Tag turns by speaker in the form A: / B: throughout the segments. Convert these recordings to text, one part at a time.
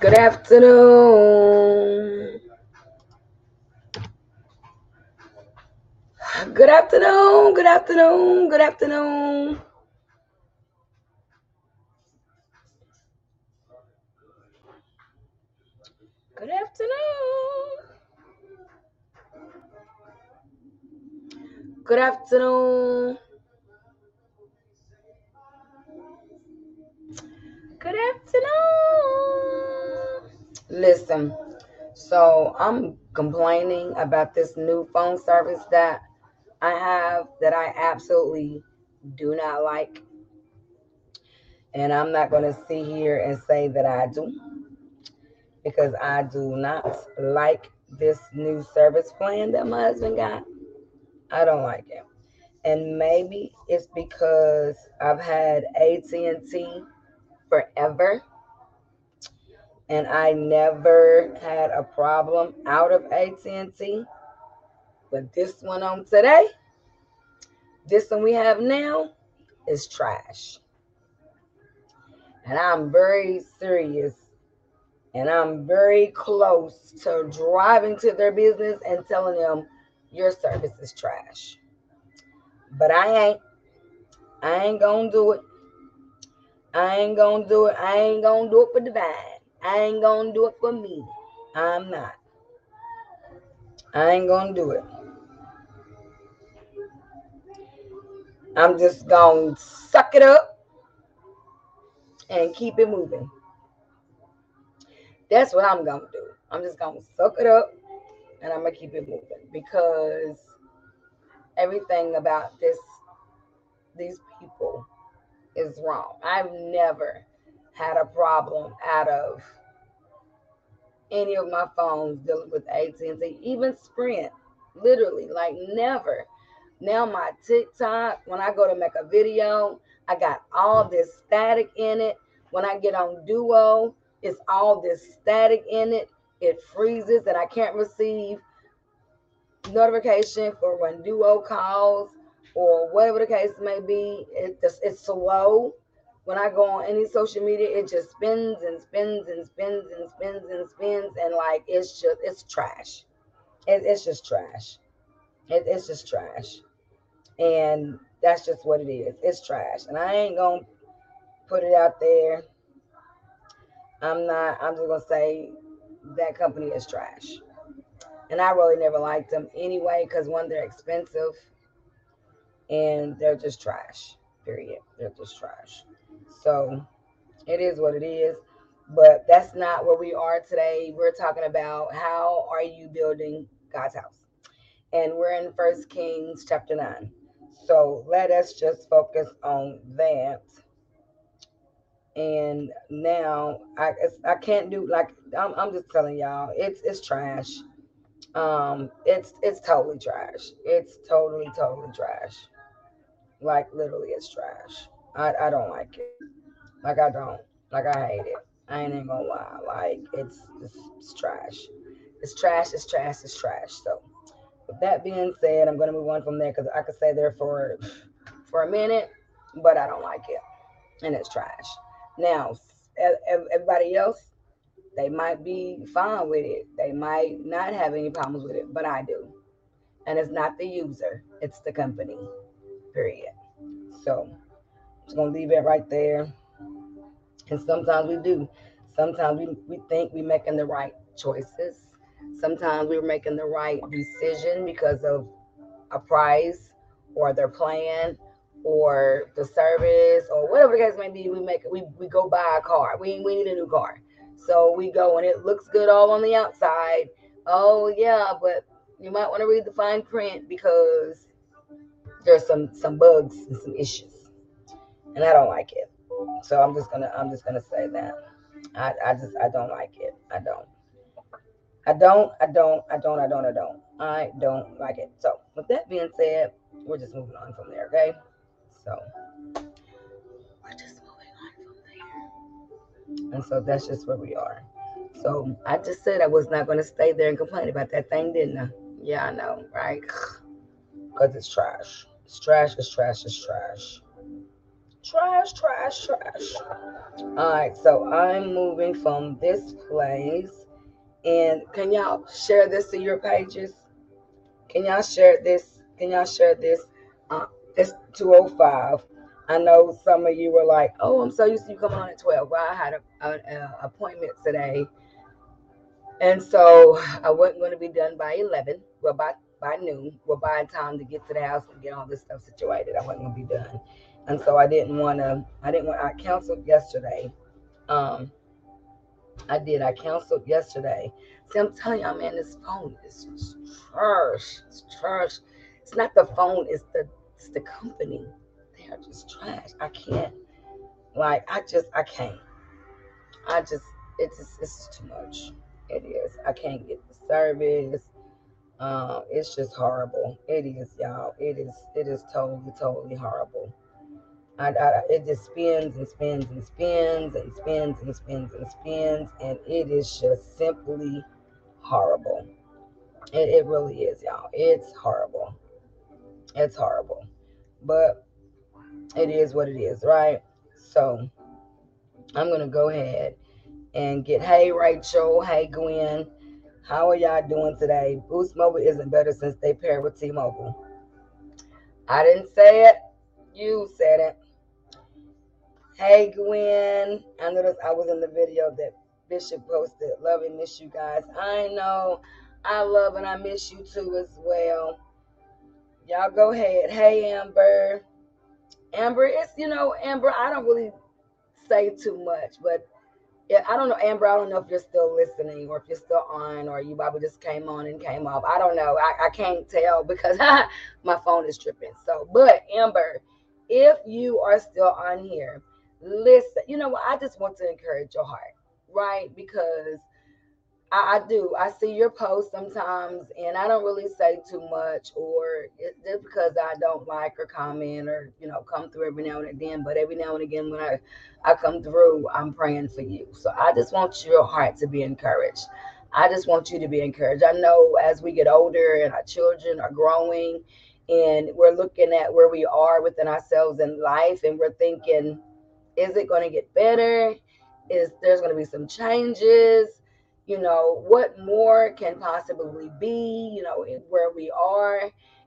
A: Good afternoon. Good afternoon. Good afternoon. Good afternoon. Good afternoon. Good afternoon. Good afternoon. Listen, so I'm complaining about this new phone service that I have that I absolutely do not like. And I'm not going to sit here and say that I do because I do not like this new service plan that my husband got. I don't like it. And maybe it's because I've had AT&T forever and I never had a problem out of AT&T. But this one on today, this one we have now is trash. And I'm very serious and I'm very close to driving to their business and telling them your service is trash. But I ain't. I ain't gonna do it. I ain't gonna do it. I ain't gonna do it for divine. I ain't gonna do it for me. I'm not. I ain't gonna do it. I'm just gonna suck it up and keep it moving. That's what I'm gonna do. I'm just gonna suck it up and I'm gonna keep it moving because everything about this these people is wrong. I've never had a problem out of any of my phones dealing with AT&T, even Sprint, literally, like never. Now my TikTok, when I go to make a video, I got all this static in it. When I get on Duo, it's all this static in it. It freezes and I can't receive notification for when Duo calls or whatever the case may be. It it's slow. When I go on any social media, it just spins and spins and spins and spins and spins and like it's just it's trash. It, it's just trash. It, it's just trash, and that's just what it is. It's trash, and I ain't gonna put it out there. I'm not. I'm just gonna say that company is trash, and I really never liked them anyway because one, they're expensive and they're just trash. Period. They're just trash. So it is what it is. But that's not where we are today. We're talking about how are you building God's house? And we're in First Kings chapter 9. So let us just focus on that. And now I I can't do like I'm, I'm just telling y'all it's it's trash. Um it's it's totally trash. It's totally totally trash. Like literally, it's trash. I, I don't like it. Like I don't. Like I hate it. I ain't even gonna lie. Like it's it's, it's trash. It's trash. It's trash. It's trash. So with that being said, I'm gonna move on from there because I could stay there for for a minute, but I don't like it, and it's trash. Now, everybody else, they might be fine with it. They might not have any problems with it, but I do. And it's not the user, it's the company period. So just gonna leave it right there. And sometimes we do. Sometimes we, we think we're making the right choices. Sometimes we're making the right decision because of a price or their plan or the service or whatever the case may be. We make we, we go buy a car. We, we need a new car. So we go and it looks good all on the outside. Oh yeah, but you might want to read the fine print because there's some some bugs and some issues, and I don't like it. So I'm just gonna I'm just gonna say that I I just I don't like it. I don't. I don't. I don't. I don't. I don't. I don't. I don't like it. So with that being said, we're just moving on from there. Okay. So we're just moving on from there. And so that's just where we are. So I just said I was not to stay there and complain about that thing, didn't I? Yeah, I know, right? Because it's trash. It's trash, it's trash, it's trash. Trash, trash, trash. All right, so I'm moving from this place. And can y'all share this to your pages? Can y'all share this? Can y'all share this? Uh, it's 205. I know some of you were like, oh, I'm so used to you coming on at 12. Well, I had an appointment today. And so I wasn't going to be done by 11. Well, by, by noon. Well, by time to get to the house and get all this stuff situated, I wasn't going to be done. And so I didn't want to, I didn't want, I canceled yesterday. Um, I did. I canceled yesterday. See, I'm telling y'all, man, this phone is trash. It's trash. It's not the phone, it's the it's the company. They are just trash. I can't. Like, I just I can't. I just it's just, it's too much. It is. I can't get the service. Um, it's just horrible. It is, y'all. It is. It is totally, totally horrible. I, I, it just spins and spins and spins and spins and spins and spins, and it is just simply horrible. It, it really is, y'all. It's horrible. It's horrible, but it is what it is, right? So I'm gonna go ahead and get. Hey, Rachel. Hey, Gwen. How are y'all doing today? Boost Mobile isn't better since they paired with T-Mobile. I didn't say it. You said it. Hey Gwen, I noticed I was in the video that Bishop posted. Love and miss you guys. I know I love and I miss you too as well. Y'all go ahead. Hey Amber. Amber, it's you know, Amber, I don't really say too much, but yeah, I don't know, Amber. I don't know if you're still listening or if you're still on or you probably just came on and came off. I don't know. I, I can't tell because my phone is tripping. So, but Amber, if you are still on here, listen, you know what? I just want to encourage your heart, right? Because I, I, do. I see your posts sometimes, and I don't really say too much, or it's just because I don't like or comment or you know come through every now and again. But every now and again, when I I come through, I'm praying for you. So I just want your heart to be encouraged. I just want you to be encouraged. I know as we get older and our children are growing, and we're looking at where we are within ourselves in life, and we're thinking is it going to get better? Is there's going to be some changes? You know, what more can possibly be, you know, where we are?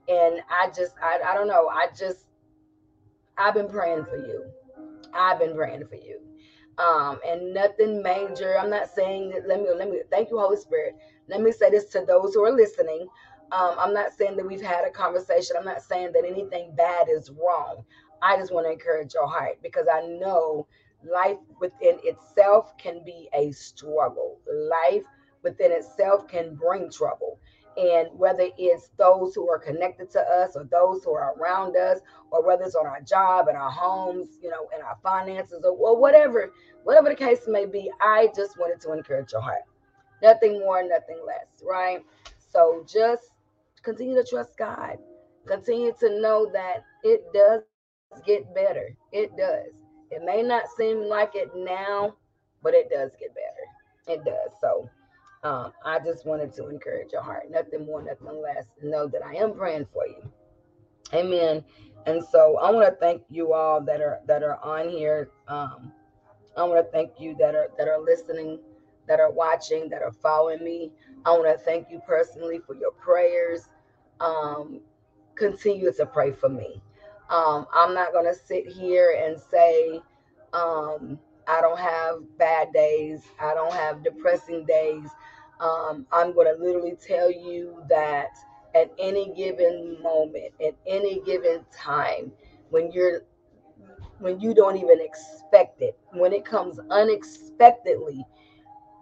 A: And I just, I, I don't know. I just, I've been praying for you. I've been praying for you. Um, and nothing major. I'm not saying that. Let me, let me, thank you, Holy Spirit. Let me say this to those who are listening. Um, I'm not saying that we've had a conversation. I'm not saying that anything bad is wrong. I just want to encourage your heart because I know life within itself can be a struggle. Life within itself can bring trouble. And whether it's those who are connected to us or those who are around us, or whether it's on our job and our homes, you know, and our finances or, or whatever, whatever the case may be, I just wanted to encourage your heart. Nothing more, nothing less, right? So just continue to trust God. Continue to know that it does get better. It does. It may not seem like it now, but it does get better. It does. So um, I just wanted to encourage your heart. Nothing more, nothing less. Know that I am praying for you. Amen. And so I want to thank you all that are that are on here. Um, I want to thank you that are that are listening, that are watching, that are following me. I want to thank you personally for your prayers. Um, continue to pray for me. Um, I'm not going to sit here and say, um, I don't have bad days, I don't have depressing days. Um, I'm going to literally tell you that at any given moment, at any given time, when you're when you don't even expect it, when it comes unexpectedly,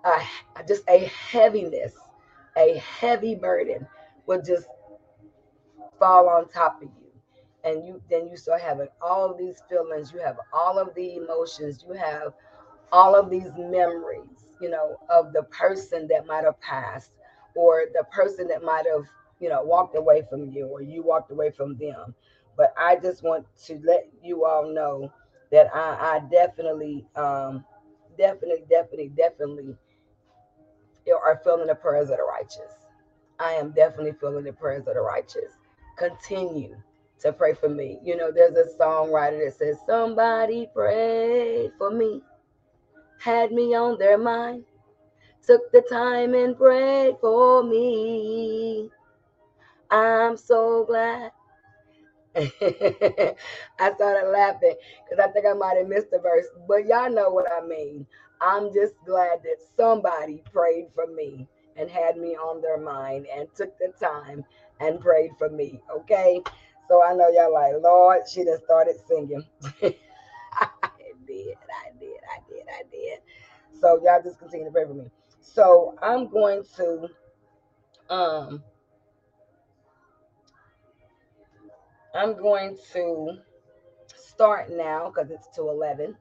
A: uh, just a heaviness, a heavy burden will just fall on top of you and you then you start having all these feelings. You have all of the emotions. You have all of these memories you know of the person that might have passed or the person that might have you know walked away from you or you walked away from them. But i just want to let you all know that i, I definitely um definitely definitely definitely are feeling the prayers of the righteous. I am definitely feeling the prayers of the righteous. Continue to pray for me. You know, there's a songwriter that says, Somebody prayed for me, had me on their mind, took the time and prayed for me. I'm so glad. I started laughing because I think I might have missed the verse, but y'all know what I mean. I'm just glad that somebody prayed for me and had me on their mind and took the time and prayed for me. Okay. So I know y'all like, Lord, she just started singing. I did, I did, I did, I did. So y'all just continue to pray for me. So I'm going to um I'm going to start now because it's to 11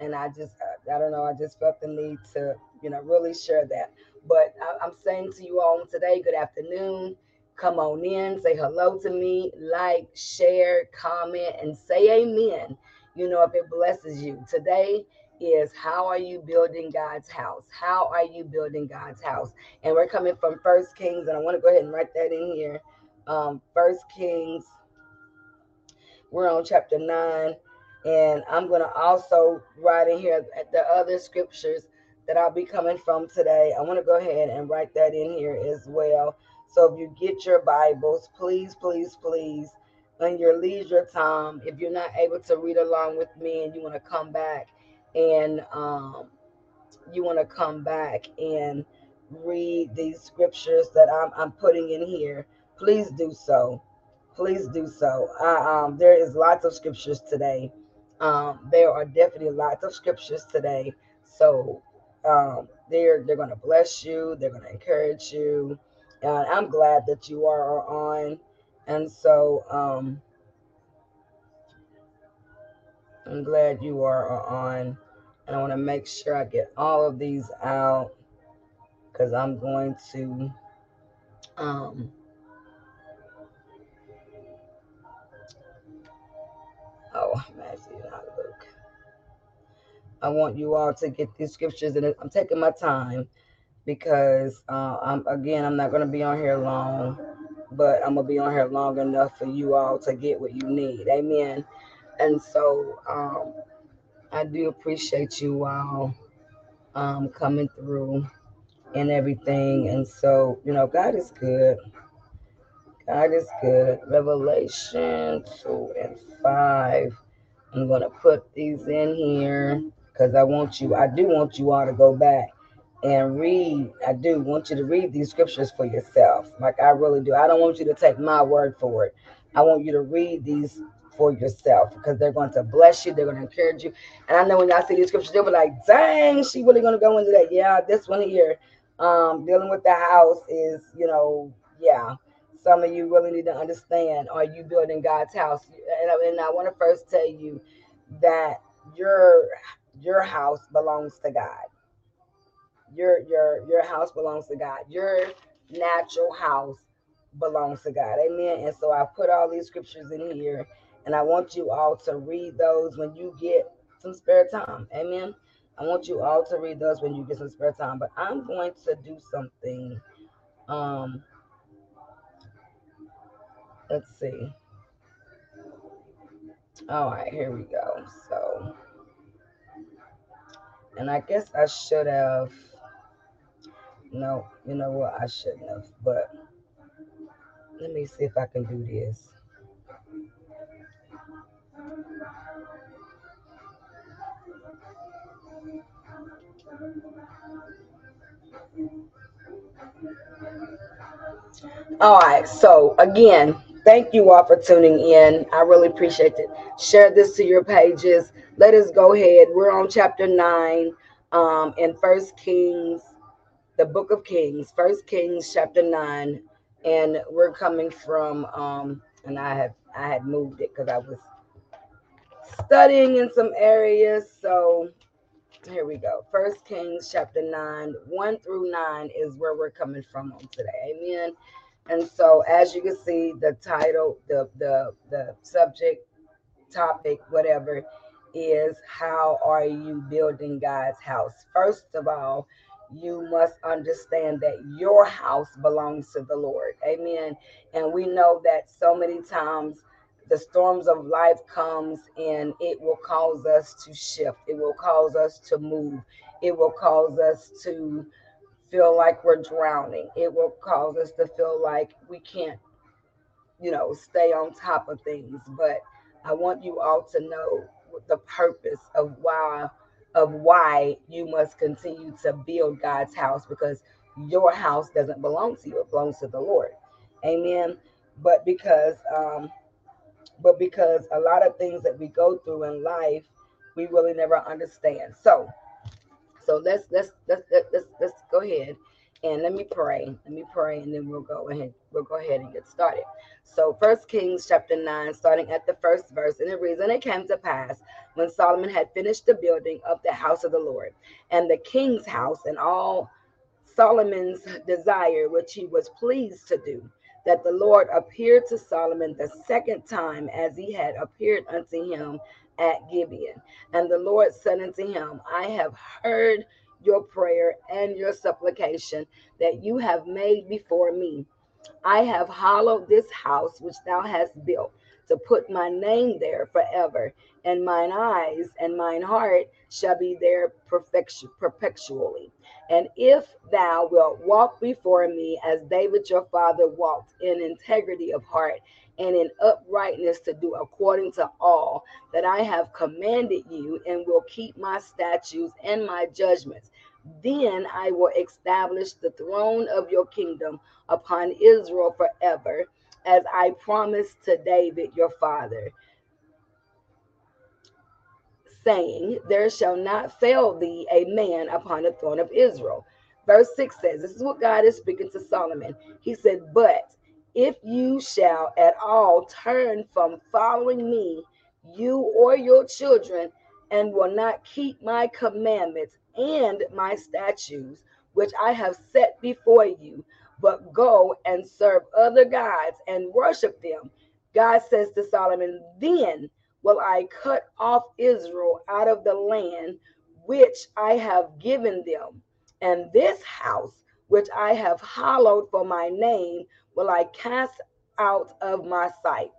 A: and I just I don't know I just felt the need to you know really share that but I, am saying to you all today good afternoon come on in say hello to me like share comment and say amen. You know if it blesses you. Today is how are you building God's house? How are you building God's house? And we're coming from first Kings and I want to go ahead and write that in here. Um first Kings we're on chapter 9 and I'm going to also write in here the other scriptures that I'll be coming from today. I want to go ahead and write that in here as well. So if you get your Bibles, please, please, please, on your leisure time, if you're not able to read along with me and you want to come back and um, you want to come back and read these scriptures that I'm, I'm putting in here, please do so. Please do so. Um, there is lots of scriptures today um, there are definitely lots of scriptures today. So um, they're they're going to bless you. They're going to encourage you. And I'm glad that you are on. And so um, I'm glad you are on. And I want to make sure I get all of these out because I'm going to um, oh, Matthew, not Luke. I want you all to get these scriptures, and I'm taking my time because uh, I'm again I'm not to be on here long, but I'm gonna be on here long enough for you all to get what you need. Amen. And so um, I do appreciate you all um, coming through and everything. And so you know, God is good. God is good. Revelation 2 and 5. I'm to put these in here because I want you, I do want you all to go back and read. I do want you to read these scriptures for yourself. Like I really do. I don't want you to take my word for it. I want you to read these for yourself because they're going to bless you. They're going to encourage you. And I know when y'all see these scriptures, they'll be like, dang, she really going to go into that. Yeah, this one here, um, dealing with the house is, you know, yeah. Some of you really need to understand, are you building God's house? And, and I want to first tell you that your your house belongs to God. Your your your house belongs to God. Your natural house belongs to God. Amen. And so I put all these scriptures in here and I want you all to read those when you get some spare time. Amen. I want you all to read those when you get some spare time. But I'm going to do something. Um let's see. All right, here we go. So and I guess I should have. No, you know what? I shouldn't have. But let me see if I can do this. All right. So again, thank you all for tuning in. I really appreciate it. Share this to your pages let us go ahead. We're on chapter nine um, in First Kings, the book of Kings, First Kings chapter nine, and we're coming from um, and I have I had moved it because I was studying in some areas. So here we go. First Kings chapter nine, one through nine is where we're coming from on today. Amen. And so as you can see, the title, the the the subject, topic, whatever is how are you building God's house? First of all, you must understand that your house belongs to the Lord. Amen. And we know that so many times the storms of life comes and it will cause us to shift it will cause us to move it will cause us to feel like we're drowning it will cause us to feel like we can't you know stay on top of things but i want you all to know the purpose of why of why you must continue to build god's house because your house doesn't belong to you it belongs to the lord. Amen. But because um but because a lot of things that we go through in life we really never understand. So so let's let's let's let's let's go ahead and let me pray let me pray and then we'll go ahead we'll go ahead and get started so first kings chapter 9 starting at the first verse and reads and it came to pass when solomon had finished the building of the house of the lord and the king's house and all solomon's desire which he was pleased to do that the Lord appeared to Solomon the second time as he had appeared unto him at Gibeon. And the Lord said unto him, I have heard your prayer and your supplication that you have made before me. I have hallowed this house which thou hast built to put my name there forever, and mine eyes and mine heart shall be there perpetually. And if thou wilt walk before me as David your father walked in integrity of heart and in uprightness to do according to all that I have commanded you, and will keep my statutes and my judgments, then I will establish the throne of your kingdom upon Israel forever, as I promised to David your father saying, There shall not fail thee a man upon the throne of Israel. Verse 6 says, This is what God is speaking to Solomon. He said, But if you shall at all turn from following me, you or your children, and will not keep my commandments and my statutes, which I have set before you, but go and serve other gods and worship them. God says to Solomon, then will I cut off Israel out of the land which I have given them. And this house which I have hallowed for my name will I cast out of my sight.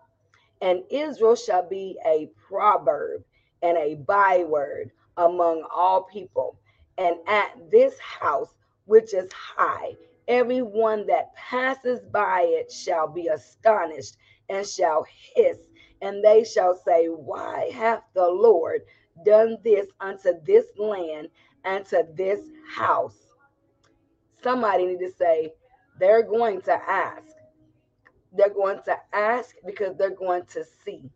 A: And Israel shall be a proverb and a byword among all people. And at this house, which is high, everyone that passes by it shall be astonished and shall hiss and they shall say, Why hath the Lord done this unto this land and to this house? Somebody need to say, They're going to ask. They're going to ask because they're going to see.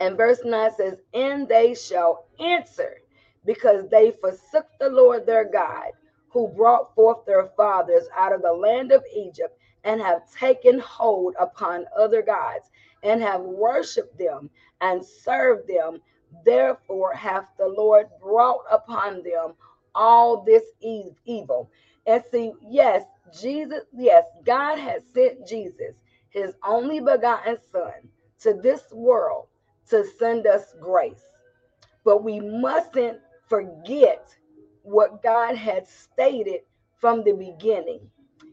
A: And verse 9 says, And they shall answer because they forsook the Lord their God, who brought forth their fathers out of the land of Egypt, and have taken hold upon other gods and have worshiped them and served them. Therefore hath the Lord brought upon them all this evil. And see, yes, Jesus, yes, God has sent Jesus, his only begotten Son, to this world to send us grace. But we mustn't forget what God had stated from the beginning.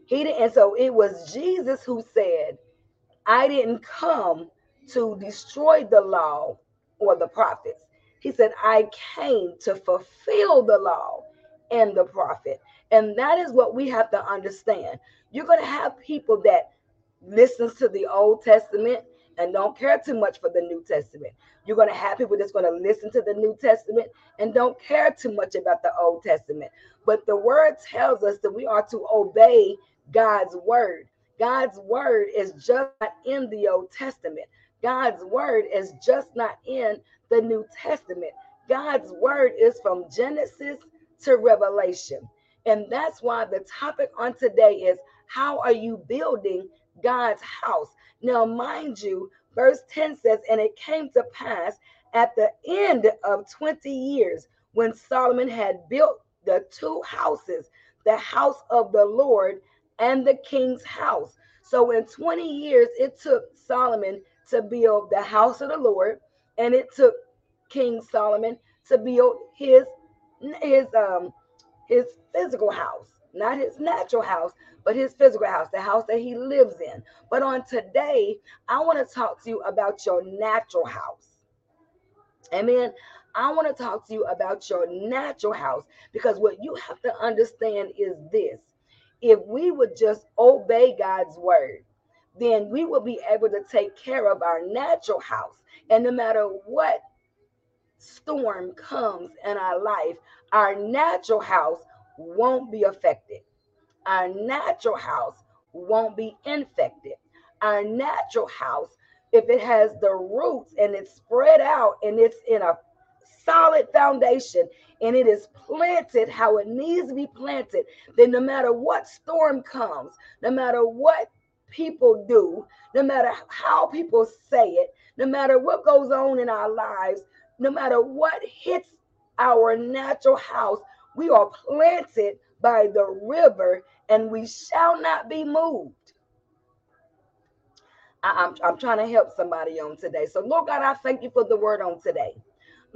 A: He didn't, and so it was Jesus who said, I didn't come to destroy the law or the prophets. He said, I came to fulfill the law and the prophet. And that is what we have to understand. You're going to have people that listens to the Old Testament and don't care too much for the New Testament. You're going to have people that's going to listen to the New Testament and don't care too much about the Old Testament. But the word tells us that we are to obey God's word. God's word is just not in the Old Testament. God's word is just not in the New Testament. God's word is from Genesis to Revelation. And that's why the topic on today is how are you building God's house? Now, mind you, verse 10 says, And it came to pass at the end of 20 years when Solomon had built the two houses, the house of the Lord and the king's house. So in 20 years, it took Solomon to build the house of the Lord, and it took King Solomon to build his his um his physical house. not his natural house, but his physical house, the house that he lives in. But on today, I want to talk to you about your natural house. Amen. I want to talk to you about your natural house because what you have to understand is this if we would just obey God's word, then we will be able to take care of our natural house. And no matter what storm comes in our life, our natural house won't be affected. Our natural house won't be infected. Our natural house, if it has the roots and it's spread out and it's in a solid foundation and it is planted how it needs to be planted, then no matter what storm comes, no matter what people do, no matter how people say it, no matter what goes on in our lives, no matter what hits our natural house, we are planted by the river and we shall not be moved. I, am I'm, I'm trying to help somebody on today. So, Lord God, I thank you for the word on today.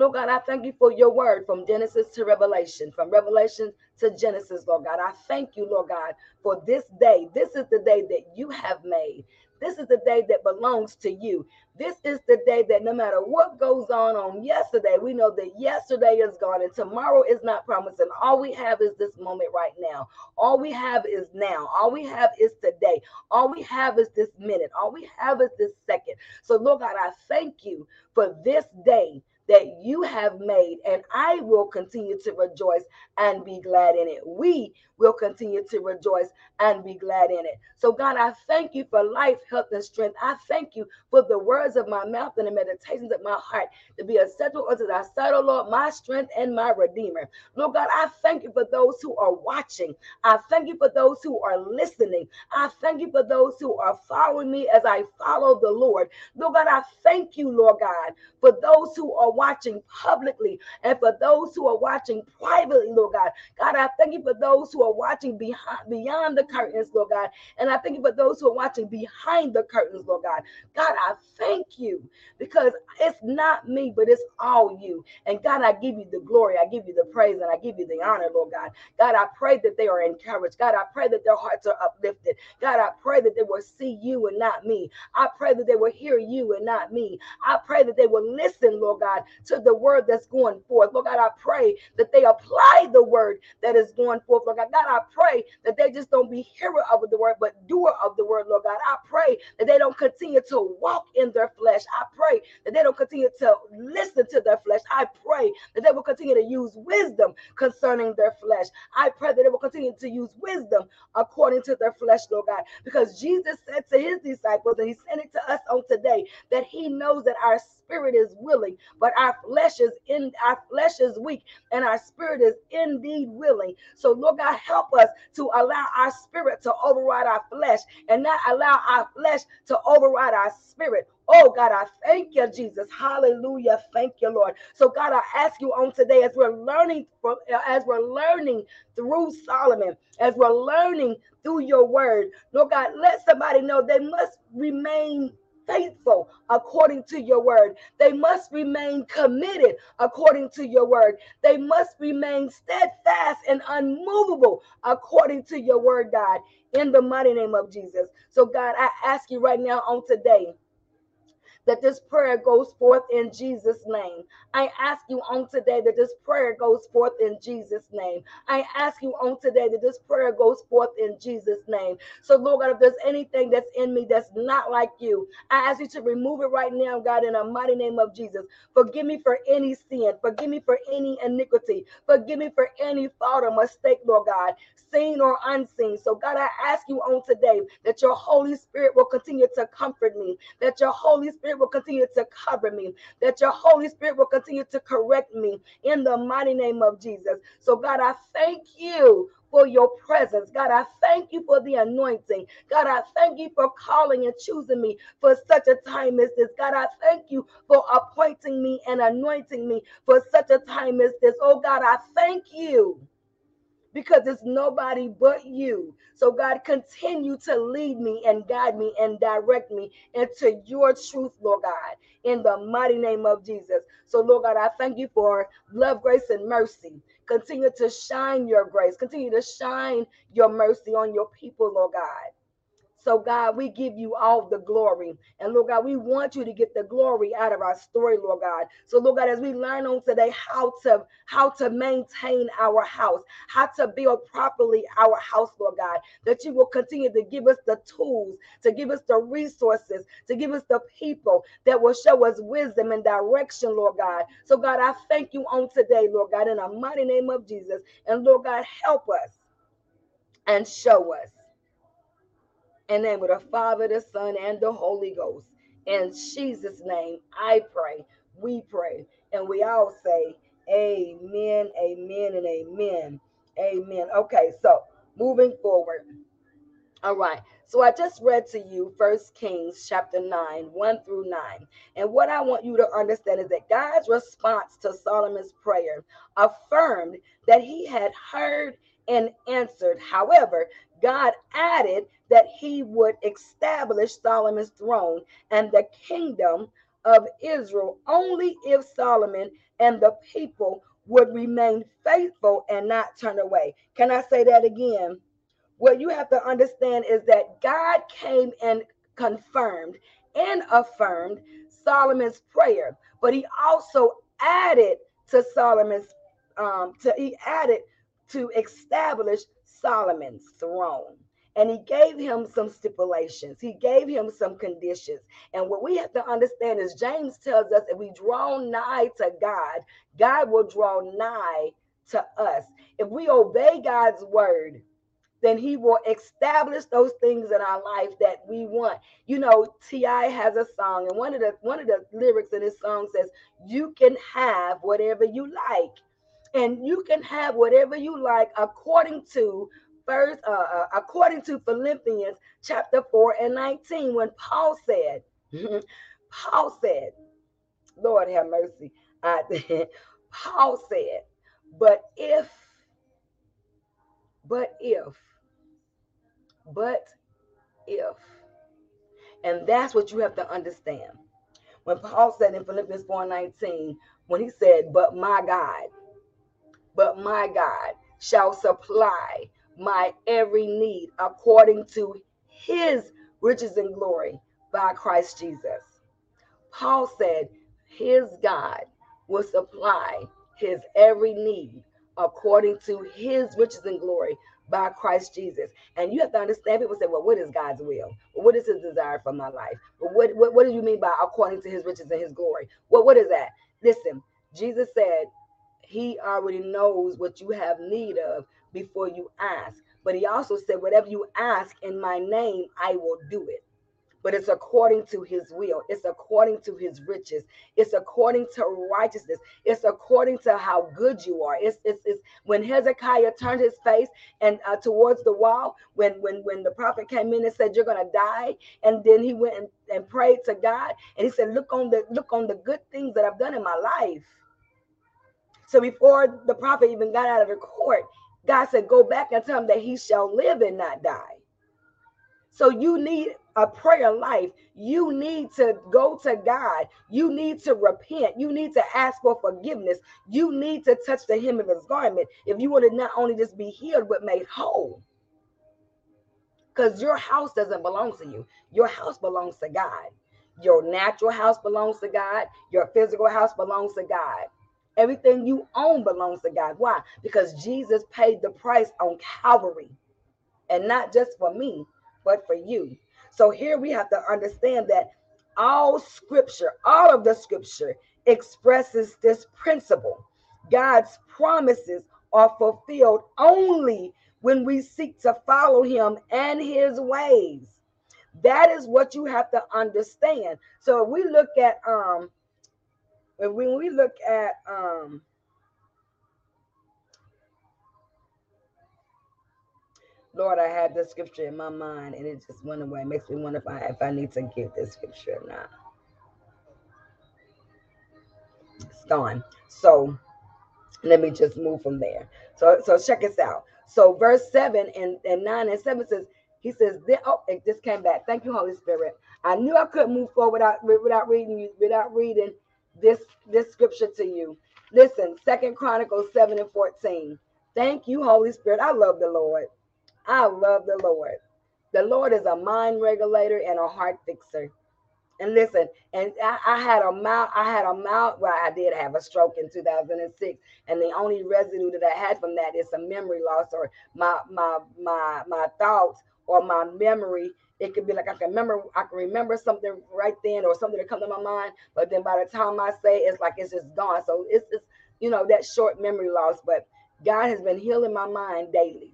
A: Lord God, I thank you for your word from Genesis to Revelation, from Revelation to Genesis, Lord God. I thank you, Lord God, for this day. This is the day that you have made. This is the day that belongs to you. This is the day that no matter what goes on on yesterday, we know that yesterday is gone and tomorrow is not promised. And All we have is this moment right now. All we have is now. All we have is today. All we have is this minute. All we have is this second. So, Lord God, I thank you for this day that you have made, and I will continue to rejoice and be glad in it. We will continue to rejoice and be glad in it. So, God, I thank you for life, health, and strength. I thank you for the words of my mouth and the meditations of my heart to be acceptable unto thy sight, O Lord, my strength and my redeemer. Lord God, I thank you for those who are watching. I thank you for those who are listening. I thank you for those who are following me as I follow the Lord. Lord God, I thank you, Lord God, for those who are watching publicly and for those who are watching privately, Lord God. God, I thank you for those who are watching behind beyond the curtains, Lord God. And I thank you for those who are watching behind the curtains, Lord God. God, I thank you because it's not me, but it's all you. And God, I give you the glory, I give you the praise, and I give you the honor, Lord God. God, I pray that they are encouraged. God, I pray that their hearts are uplifted. God, I pray that they will see you and not me. I pray that they will hear you and not me. I pray that they will listen, Lord God, to the word that's going forth. Lord God, I pray that they apply the word that is going forth. Lord God, God I pray that they just don't be hearer of the word, but doer of the word, Lord God. I pray that they don't continue to walk in their flesh. I pray that they don't continue to listen to their flesh. I pray that they will continue to use wisdom concerning their flesh. I pray that they will continue to use wisdom according to their flesh, Lord God. Because Jesus said to his disciples, and he sent it to us on today, that he knows that our spirit is willing, but our flesh is in our flesh is weak, and our spirit is indeed willing. So, Lord God, help us to allow our spirit to override our flesh and not allow our flesh to override our spirit. Oh God, I thank you, Jesus. Hallelujah. Thank you, Lord. So God, I ask you on today as we're learning from as we're learning through Solomon, as we're learning through your word, Lord God, let somebody know they must remain faithful according to your word. They must remain committed according to your word. They must remain steadfast and unmovable according to your word, God, in the mighty name of Jesus. So, God, I ask you right now on today that this prayer goes forth in Jesus' name. I ask you on today that this prayer goes forth in Jesus' name. I ask you on today that this prayer goes forth in Jesus' name. So, Lord God, if there's anything that's in me that's not like you, I ask you to remove it right now, God, in the mighty name of Jesus. Forgive me for any sin. Forgive me for any iniquity. Forgive me for any fault or mistake, Lord God, seen or unseen. So, God, I ask you on today that your Holy Spirit will continue to comfort me, that your Holy Spirit will continue to cover me, that your Holy Spirit will continue to correct me in the mighty name of Jesus. So, God, I thank you for your presence. God, I thank you for the anointing. God, I thank you for calling and choosing me for such a time as this. God, I thank you for appointing me and anointing me for such a time as this. Oh, God, I thank you because it's nobody but you. So, God, continue to lead me and guide me and direct me into your truth, Lord God, in the mighty name of Jesus. So, Lord God, I thank you for love, grace, and mercy continue to shine your grace, continue to shine your mercy on your people, Lord God. So, God, we give you all the glory. And Lord God, we want you to get the glory out of our story, Lord God. So, Lord God, as we learn on today how to how to maintain our house, how to build properly our house, Lord God, that you will continue to give us the tools, to give us the resources, to give us the people that will show us wisdom and direction, Lord God. So, God, I thank you on today, Lord God, in the mighty name of Jesus. And Lord God, help us and show us and name of the Father, the Son, and the Holy Ghost. In Jesus' name, I pray. We pray. And we all say, Amen, amen, and amen. Amen. Okay, so moving forward. All right. So I just read to you First Kings chapter 9, 1 through 9. And what I want you to understand is that God's response to Solomon's prayer affirmed that he had heard and answered. However, God added that he would establish Solomon's throne and the kingdom of Israel only if Solomon and the people would remain faithful and not turn away. Can I say that again? What you have to understand is that God came and confirmed and affirmed Solomon's prayer, but he also added to Solomon's um to he added to establish Solomon's throne. And he gave him some stipulations. He gave him some conditions. And what we have to understand is James tells us if we draw nigh to God, God will draw nigh to us. If we obey God's word, then he will establish those things in our life that we want. You know, T.I. has a song, and one of the one of the lyrics in his song says, You can have whatever you like and you can have whatever you like according to first uh, uh, according to philippians chapter 4 and 19 when paul said paul said lord have mercy I, paul said but if but if but if and that's what you have to understand. When paul said in philippians 4 19 when he said but my god but my God shall supply my every need according to his riches and glory by Christ Jesus. Paul said his God will supply his every need according to his riches and glory by Christ Jesus. And you have to understand people say, well, what is God's will? What is his desire for my life? What, what, what do you mean by according to his riches and his glory? Well, what is that? Listen, Jesus said, he already knows what you have need of before you ask. But he also said, Whatever you ask in my name, I will do it. But it's according to his will, it's according to his riches, it's according to righteousness, it's according to how good you are. It's, it's, it's when Hezekiah turned his face and uh, towards the wall, when when when the prophet came in and said, You're gonna die, and then he went and, and prayed to God, and he said, Look on the look on the good things that I've done in my life so before the prophet even got out of the court, God said, Go back and tell him that he shall live and not die. So you need a prayer life. You need to go to God. You need to repent. You need to ask for forgiveness. You need to touch the hem of his garment if you want to not only just be healed, but made whole. Because your house doesn't belong to you, your house belongs to God. Your natural house belongs to God, your physical house belongs to God. Everything you own belongs to God. Why? Because Jesus paid the price on Calvary. And not just for me, but for you. So here we have to understand that all scripture, all of the scripture expresses this principle. God's promises are fulfilled only when we seek to follow him and his ways. That is what you have to understand. So if we look at um but when we look at um, Lord, I had this scripture in my mind and it just went away. It makes me wonder if I if I need to give this scripture or not. It's gone. So let me just move from there. So so check this out. So verse 7 and, and 9 and 7 says, he says, oh, it just came back. Thank you, Holy Spirit. I knew I couldn't move forward without without reading without reading this this scripture to you. Listen, Second Chronicles 7 and 14. Thank you, Holy Spirit. I love the Lord. I love the Lord. The Lord is a mind regulator and a heart fixer. And listen, and I, I, had a mouth, I had a mouth, well, I did have a stroke in 2006. And the only residue that I had from that is some memory loss or my my my my thoughts or my memory. It could be like I can remember, I can remember something right then or something that comes to my mind, but then by the time I say it, it's like it's just gone. So it's just, you know, that short memory loss. But God has been healing my mind daily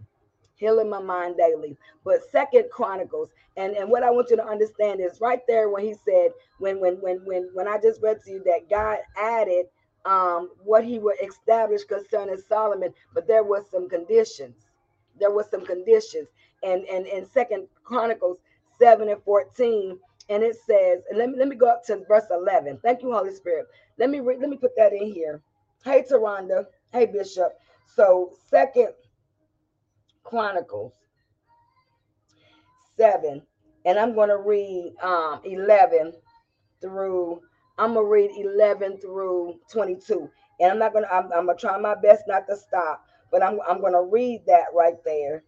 A: healing my mind daily. But Second Chronicles, and and what I want you to understand is right there when he said when when when when when I just read to you that God added um what he would establish concerning Solomon, but there was some conditions. There was some conditions, and and in Second Chronicles seven and fourteen. And it says, let me let me go up to verse 11. Thank you, Holy Spirit. Let me re- let me put that in here. Hey, Taronda. Hey, Bishop. So, second Chronicles 7. And I'm going to read um, 11 through, I'm going to read 11 through 22. And I'm not going to, I'm, I'm going to try my best not to stop, but I'm, I'm going to read that right there.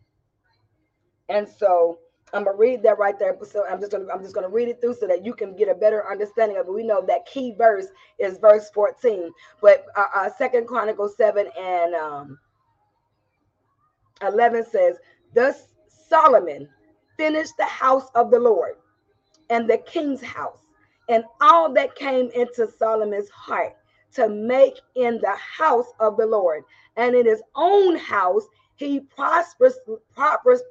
A: And so I'm gonna read that right there. So I'm just gonna I'm just gonna read it through so that you can get a better understanding of it. We know that key verse is verse 14, but uh, uh Second Chronicles 7 and um 11 says, Thus Solomon finished the house of the Lord and the king's house, and all that came into Solomon's heart to make in the house of the Lord. And in his own house, he prosperous, prosperous,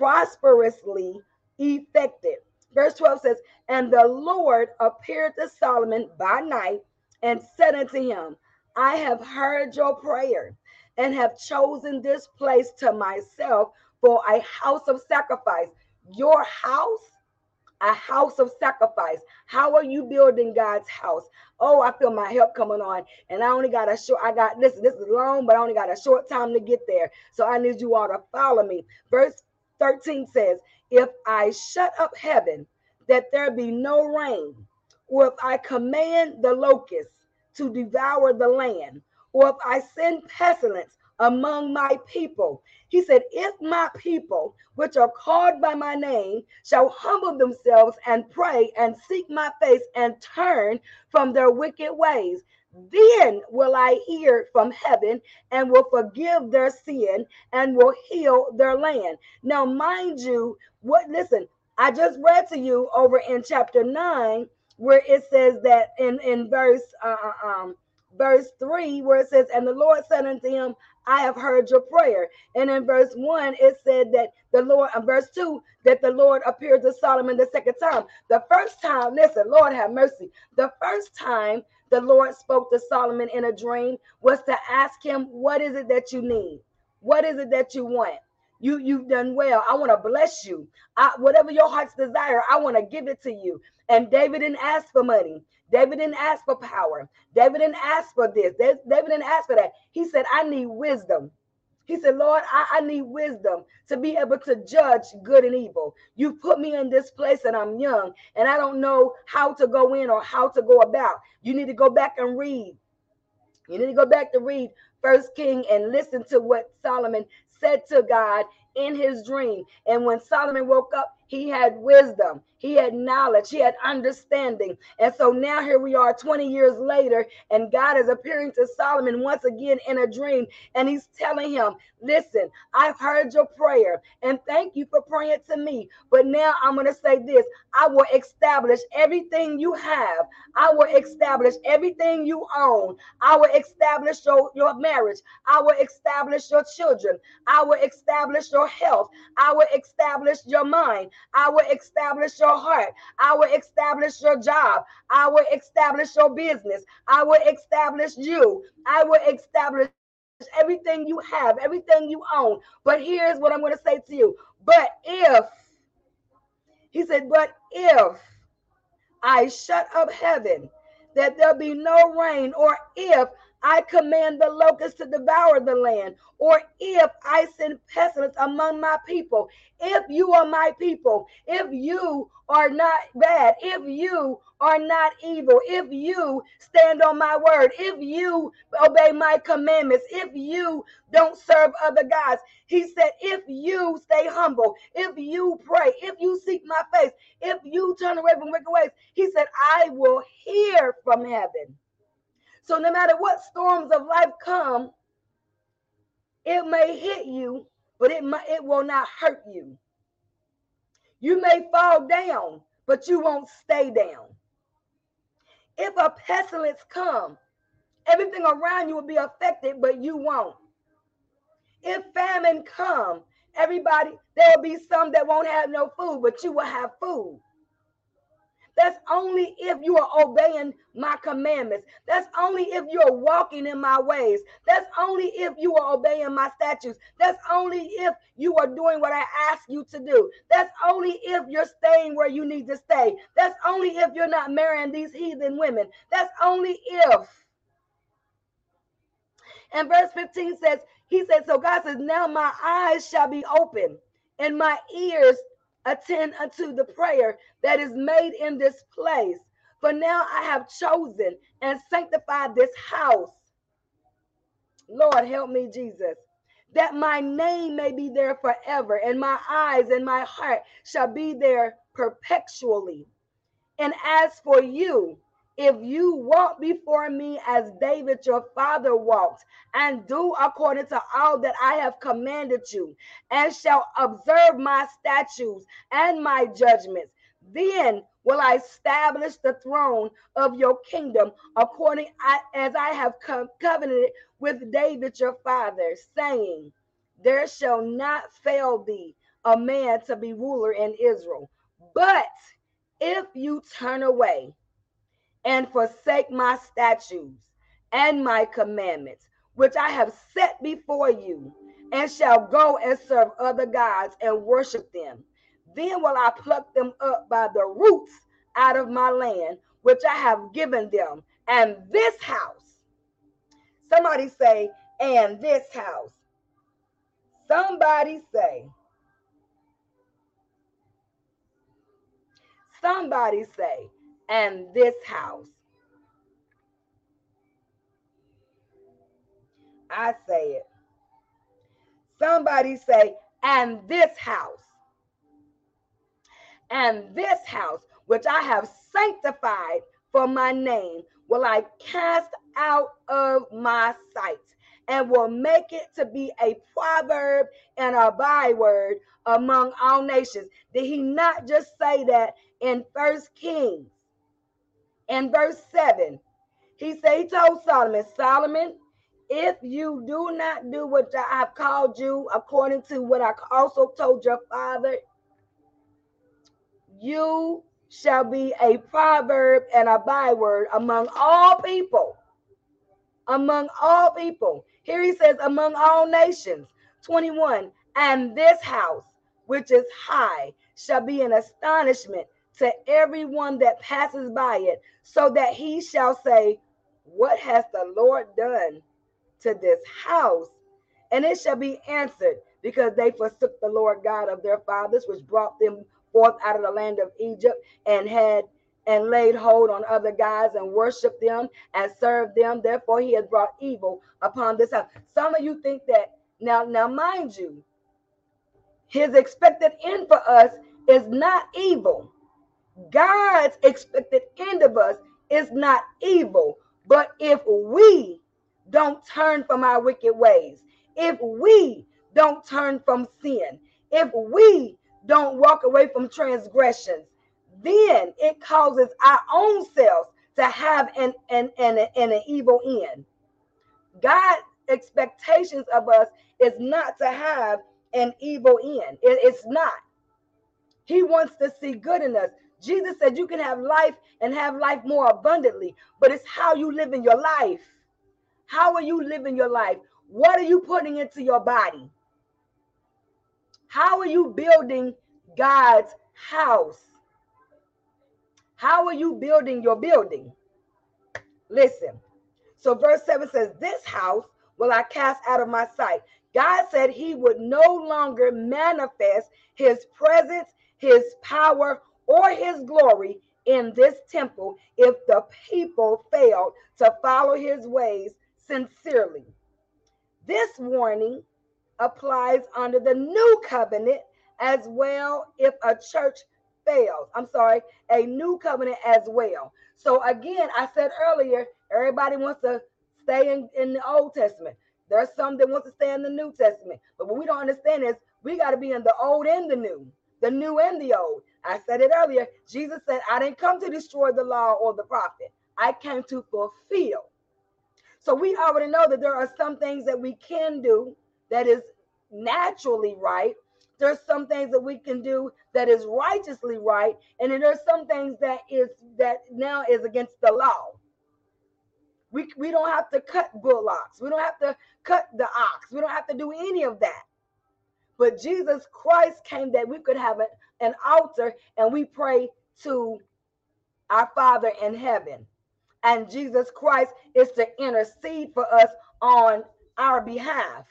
A: prosperously effected. Verse 12 says, And the Lord appeared to Solomon by night and said unto him, I have heard your prayer and have chosen this place to myself for a house of sacrifice. Your house, a house of sacrifice. How are you building God's house? Oh, I feel my help coming on, and I only got a short. I got this. This is long, but I only got a short time to get there. So I need you all to follow me. Verse 13 says, If I shut up heaven, that there be no rain, or if I command the locusts to devour the land, or if I send pestilence among my people. He said, If my people, which are called by my name, shall humble themselves and pray and seek my face and turn from their wicked ways, then will I hear from heaven and will forgive their sin and will heal their land. Now, mind you, what listen, I just read to you over in chapter 9 where it says that in in verse uh, uh um verse 3 where it says and the lord said unto him i have heard your prayer. And in verse 1 it said that the lord uh, verse 2 that the lord appeared to solomon the second time. The first time listen lord have mercy. The first time the lord spoke to solomon in a dream was to ask him what is it that you need? What is it that you want you you've done well i want to bless you I, whatever your heart's desire i want to give it to you and david didn't ask for money David didn't ask for power. David didn't ask for this. David didn't ask for that. He said, I need wisdom. He said, Lord, I, I, need wisdom to be able to judge good and evil. You put me in this place and I'm young and I don't know how to go in or how to go about. You need to go back and read. You need to go back to read First King and listen to what Solomon said to God in his dream. And when Solomon woke up, he had wisdom, he had knowledge, he had understanding. And so now here we are 20 years later, and God is appearing to Solomon once again in a dream, and he's telling him, Listen, I've heard your prayer, and thank you for praying to me. But now I'm going to say this. I will establish everything you have, I will establish everything you own, I will establish your, your marriage, I will establish your children, I will establish your health, I will establish your mind. I will establish your heart. I will establish your job. I will establish your business. I will establish you. I will establish everything you have, everything you own. But here's what I'm going to say to you. But if, he said, but if I shut up heaven, that there be no rain, or if I command the locusts to devour the land, or if I send pestilence among my people, if you are my people, if you are not bad, if you are not evil, if you stand on my word, if you obey my commandments, if you don't serve other gods. He said, if you stay humble, if you pray, if you seek my face, if you turn away from wicked ways, he said, I will hear from heaven. So no matter what storms of life come, it may hit you, but it, might, it will not hurt you. You may fall down, but you won't stay down. If a pestilence come, everything around you will be affected, but you won't. If famine come, everybody, there will be some that won't have no food, but you will have food. That's only if you are obeying my commandments. That's only if you're walking in my ways. That's only if you are obeying my statutes. That's only if you are doing what I ask you to do. That's only if you're staying where you need to stay. That's only if you're not marrying these heathen women. That's only if. And verse 15 says, He said, So God says, Now my eyes shall be open and my ears attend unto the prayer that is made in this place. For now I have chosen and sanctified this house. Lord, help me, Jesus, that my name may be there forever, and my eyes and my heart shall be there perpetually. And as for you, if you walk before me as David your father walked, and do according to all that I have commanded you, and shall observe my statutes and my judgments, then will I establish the throne of your kingdom according as I have covenanted with David your father, saying, There shall not fail thee a man to be ruler in Israel. But if you turn away and forsake my statutes and my commandments, which I have set before you, and shall go and serve other gods and worship them. Then will I pluck them up by the roots out of my land, which I have given them, and this house. Somebody say, and this house. Somebody say, somebody say, and this house. I say it. Somebody say, and this house. And this house, which I have sanctified for my name, will I cast out of my sight and will make it to be a proverb and a byword among all nations. Did he not just say that in First Kings? In verse 7. He said, He told Solomon, Solomon, if you do not do what I have called you according to what I also told your father, you shall be a proverb and a byword among all people. Among all people. Here he says, among all nations. 21. And this house, which is high, shall be an astonishment to everyone that passes by it, so that he shall say, What has the Lord done to this house? And it shall be answered, because they forsook the Lord God of their fathers, which brought them forth out of the land of Egypt, and had and laid hold on other gods and worshiped them and served them. Therefore, he has brought evil upon this house. Some of you think that now, now, mind you, his expected end for us is not evil. God's expected end of us is not evil, but if we don't turn from our wicked ways, if we don't turn from sin, if we don't walk away from transgressions, then it causes our own selves to have an, an, an, an, an evil end. God's expectations of us is not to have an evil end. It, it's not. He wants to see good in us. Jesus said you can have life and have life more abundantly, but it's how you live in your life. How are you living your life? What are you putting into your body? How are you building God's house? How are you building your building? Listen. So verse 7 says, This house will I cast out of my sight. God said he would no longer manifest his presence, his power, or his glory in this temple if the people failed to follow his ways sincerely. This warning applies under the new covenant as well if a church fails. I'm sorry, a new covenant as well. So again, I said earlier, everybody wants to stay in, in the Old Testament. There's some that want to stay in the New Testament. But what we don't understand is we got to be in the old and the new, the new and the old. I said it earlier. Jesus said, I didn't come to destroy the law or the prophet. I came to fulfill. So we already know that there are some things that we can do that is naturally right. There's some things that we can do that is righteously right, and then there's some things that is that now is against the law. We, we don't have to cut bullocks. We don't have to cut the ox. We don't have to do any of that. But Jesus Christ came that we could have an, an altar and we pray to our Father in heaven. And Jesus Christ is to intercede for us on our behalf.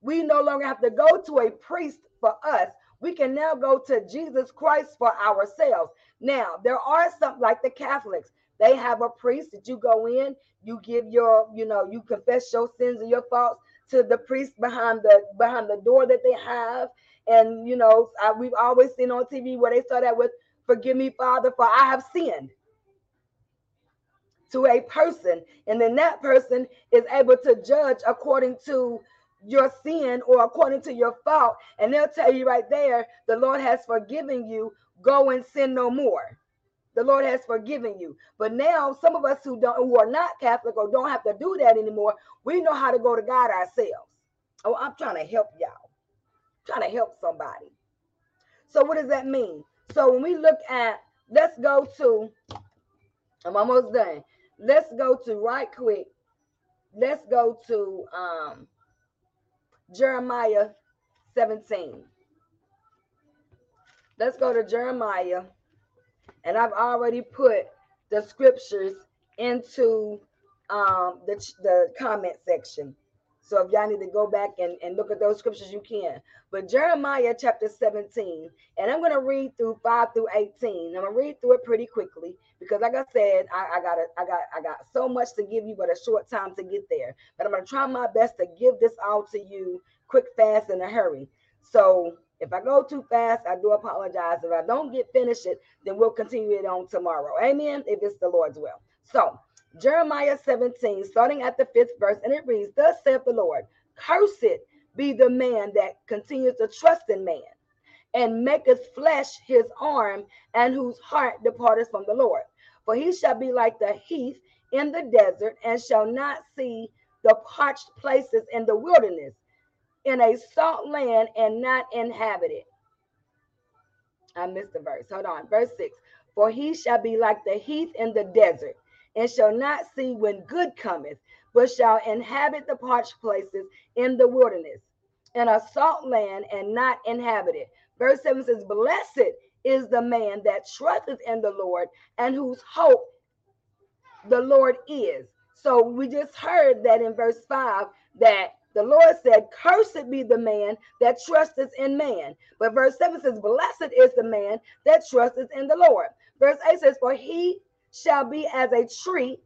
A: We no longer have to go to a priest for us. We can now go to Jesus Christ for ourselves. Now, there are some like the Catholics, they have a priest that you go in, you give your, you know, you confess your sins and your faults to the priest behind the behind the door that they have. And you know, I, we've always seen on TV where they start out with, "Forgive me, Father, for I have sinned." To a person, and then that person is able to judge according to your sin or according to your fault, and they'll tell you right there, the Lord has forgiven you. Go and sin no more the Lord has forgiven you. But now, some of us who don't, who are not Catholic or don't have to do that anymore, we know how to go to God ourselves. Oh, I'm trying to help y'all. I'm trying to help somebody. So, what does that mean? So, when we look at, let's go to, I'm almost done. Let's go to right quick. Let's go to um, Jeremiah 17. Let's go to Jeremiah and I've already put the scriptures into um, the, the comment section. So if y'all need to go back and, and look at those scriptures, you can. But Jeremiah chapter 17, and I'm going to read through 5 through 18. I'm going to read through it pretty quickly because like I said, I, I got a, I got I got so much to give you, but a short time to get there. But I'm going to try my best to give this all to you quick, fast, in a hurry. So if I go too fast, I do apologize. If I don't get finished it, then we'll continue it on tomorrow. Amen. If it's the Lord's will. So Jeremiah 17, starting at the fifth verse, and it reads, Thus saith the Lord, Cursed be the man that continues to trust in man, and maketh flesh his arm, and whose heart departeth from the Lord. For he shall be like the heath in the desert, and shall not see the parched places in the wilderness in a salt land and not inhabited. I missed the verse. Hold on. Verse 6 For he shall be like the heath in the desert, and shall not see when good cometh, but shall inhabit the parched places in the wilderness, in a salt land and not inhabited. Verse 7 says, Blessed is the man that trusteth in the Lord and whose hope the Lord is. So we just heard that in verse 5 that the Lord said, Cursed be the man that trusteth in man. But verse 7 says, Blessed is the man that trusteth in the Lord. Verse 8 says, For he shall be as a tree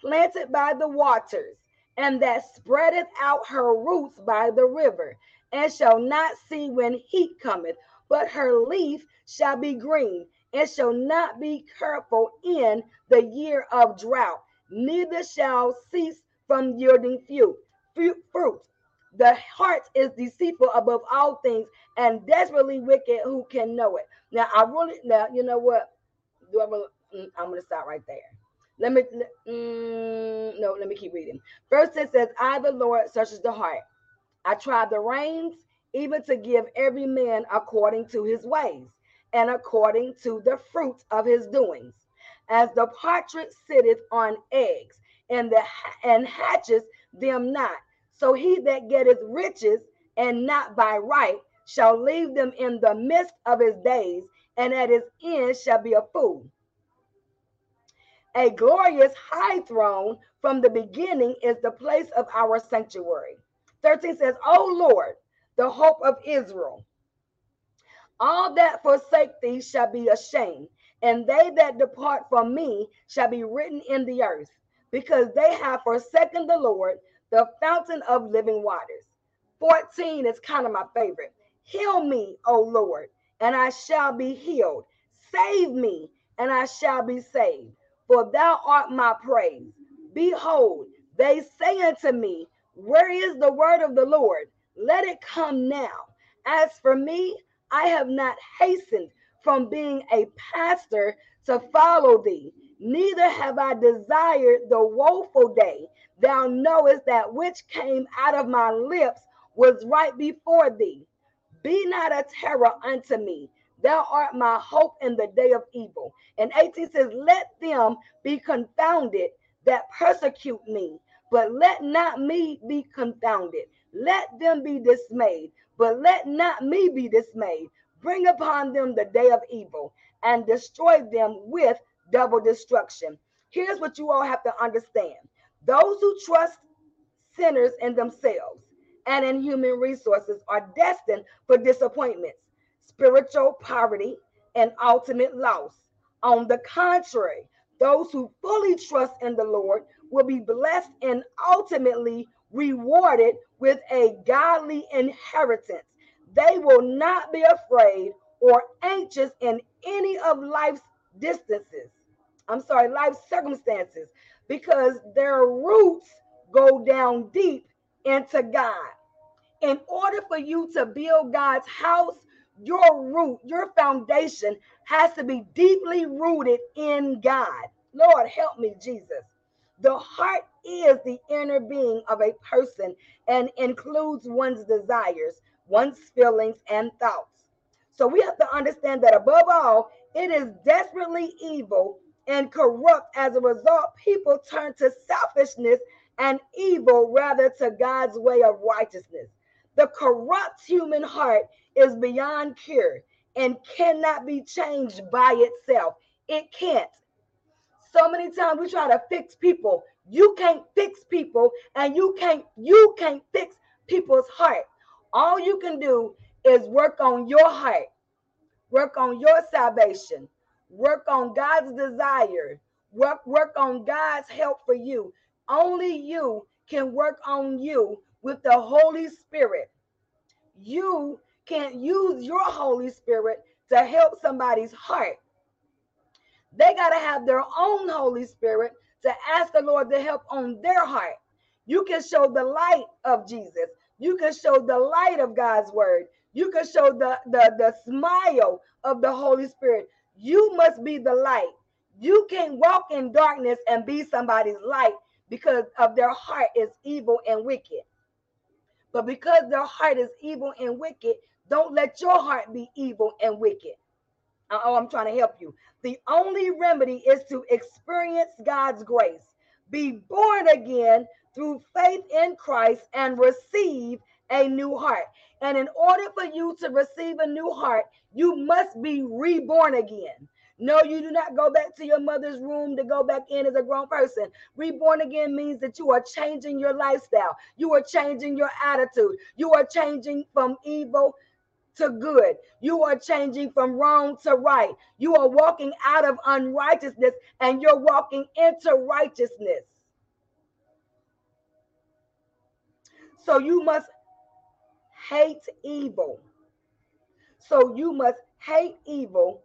A: planted by the waters, and that spreadeth out her roots by the river, and shall not see when heat cometh, but her leaf shall be green, and shall not be careful in the year of drought, neither shall cease from yielding fruit. Fruit. The heart is deceitful above all things and desperately wicked. Who can know it? Now, I really, now, you know what? Do I really, mm, I'm going to stop right there. Let me, mm, no, let me keep reading. First, it says, I, the Lord, searches the heart. I try the reins, even to give every man according to his ways and according to the fruits of his doings. As the partridge sitteth on eggs, and the and hatches them not, so he that getteth riches and not by right shall leave them in the midst of his days, and at his end shall be a fool. A glorious high throne from the beginning is the place of our sanctuary. 13 says, O Lord, the hope of Israel. All that forsake thee shall be ashamed, and they that depart from me shall be written in the earth, because they have forsaken the Lord, the fountain of living waters. 14 is kind of my favorite. Heal me, O Lord, and I shall be healed. Save me, and I shall be saved, for thou art my praise. Behold, they say unto me, Where is the word of the Lord? Let it come now. As for me, I have not hastened from being a pastor to follow thee, neither have I desired the woeful day. Thou knowest that which came out of my lips was right before thee. Be not a terror unto me. Thou art my hope in the day of evil. And 18 says, Let them be confounded that persecute me, but let not me be confounded. Let them be dismayed, but let not me be dismayed. Bring upon them the day of evil and destroy them with double destruction. Here's what you all have to understand those who trust sinners in themselves and in human resources are destined for disappointments, spiritual poverty, and ultimate loss. On the contrary, those who fully trust in the Lord will be blessed and ultimately rewarded with a godly inheritance. They will not be afraid or anxious in any of life's distances. I'm sorry, life circumstances, because their roots go down deep into God. In order for you to build God's house, your root, your foundation has to be deeply rooted in God. Lord, help me, Jesus. The heart is the inner being of a person and includes one's desires, one's feelings, and thoughts. So we have to understand that above all, it is desperately evil and corrupt. As a result, people turn to selfishness and evil rather to God's way of righteousness. The corrupt human heart is beyond cure and cannot be changed by itself. It can't. So many times we try to fix people. You can't fix people and you can't you can't fix people's heart. All you can do is work on your heart. Work on your salvation. Work on God's desire. Work work on God's help for you. Only you can work on you with the Holy Spirit. You can't use your Holy Spirit to help somebody's heart. They got to have their own Holy Spirit to ask the Lord to help on their heart. You can show the light of Jesus. You can show the light of God's word. You can show the, the, the smile of the Holy Spirit. You must be the light. You can't walk in darkness and be somebody's light because of their heart is evil and wicked. But because their heart is evil and wicked, don't let your heart be evil and wicked. Oh, I'm trying to help you. The only remedy is to experience God's grace, be born again through faith in Christ, and receive a new heart. And in order for you to receive a new heart, you must be reborn again. No, you do not go back to your mother's room to go back in as a grown person. Reborn again means that you are changing your lifestyle, you are changing your attitude, you are changing from evil to good. You are changing from wrong to right. You are walking out of unrighteousness and you're walking into righteousness. So you must hate evil. So you must hate evil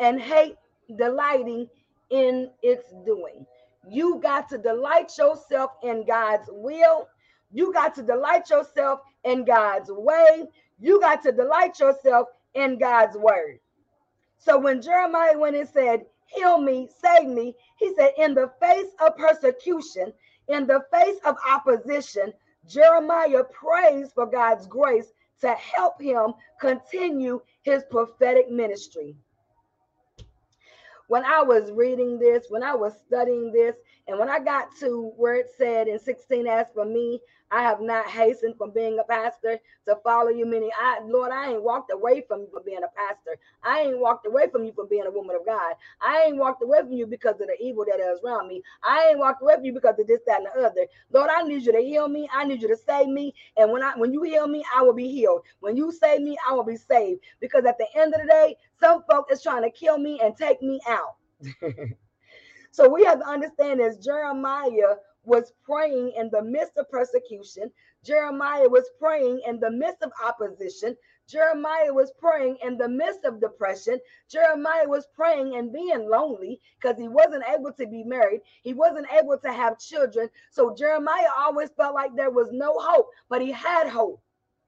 A: and hate delighting in its doing. You got to delight yourself in God's will. You got to delight yourself in God's way. You got to delight yourself in God's word. So when Jeremiah went and said, Heal me, save me, he said, In the face of persecution, in the face of opposition, Jeremiah prays for God's grace to help him continue his prophetic ministry. When I was reading this, when I was studying this, And when I got to where it said in 16, as for me, I have not hastened from being a pastor to follow you. Meaning, I, Lord, I ain't walked away from you for being a pastor. I ain't walked away from you for being a woman of God. I ain't walked away from you because of the evil that is around me. I ain't walked away from you because of this, that, and the other. Lord, I need you to heal me. I need you to save me. And when I when you heal me, I will be healed. When you save me, I will be saved. Because at the end of the day, some folk is trying to kill me and take me out. so we have to understand as Jeremiah was praying in the midst of persecution. Jeremiah was praying in the midst of opposition. Jeremiah was praying in the midst of depression. Jeremiah was praying and being lonely because he wasn't able to be married. He wasn't able to have children. So Jeremiah always felt like there was no hope, but he had hope.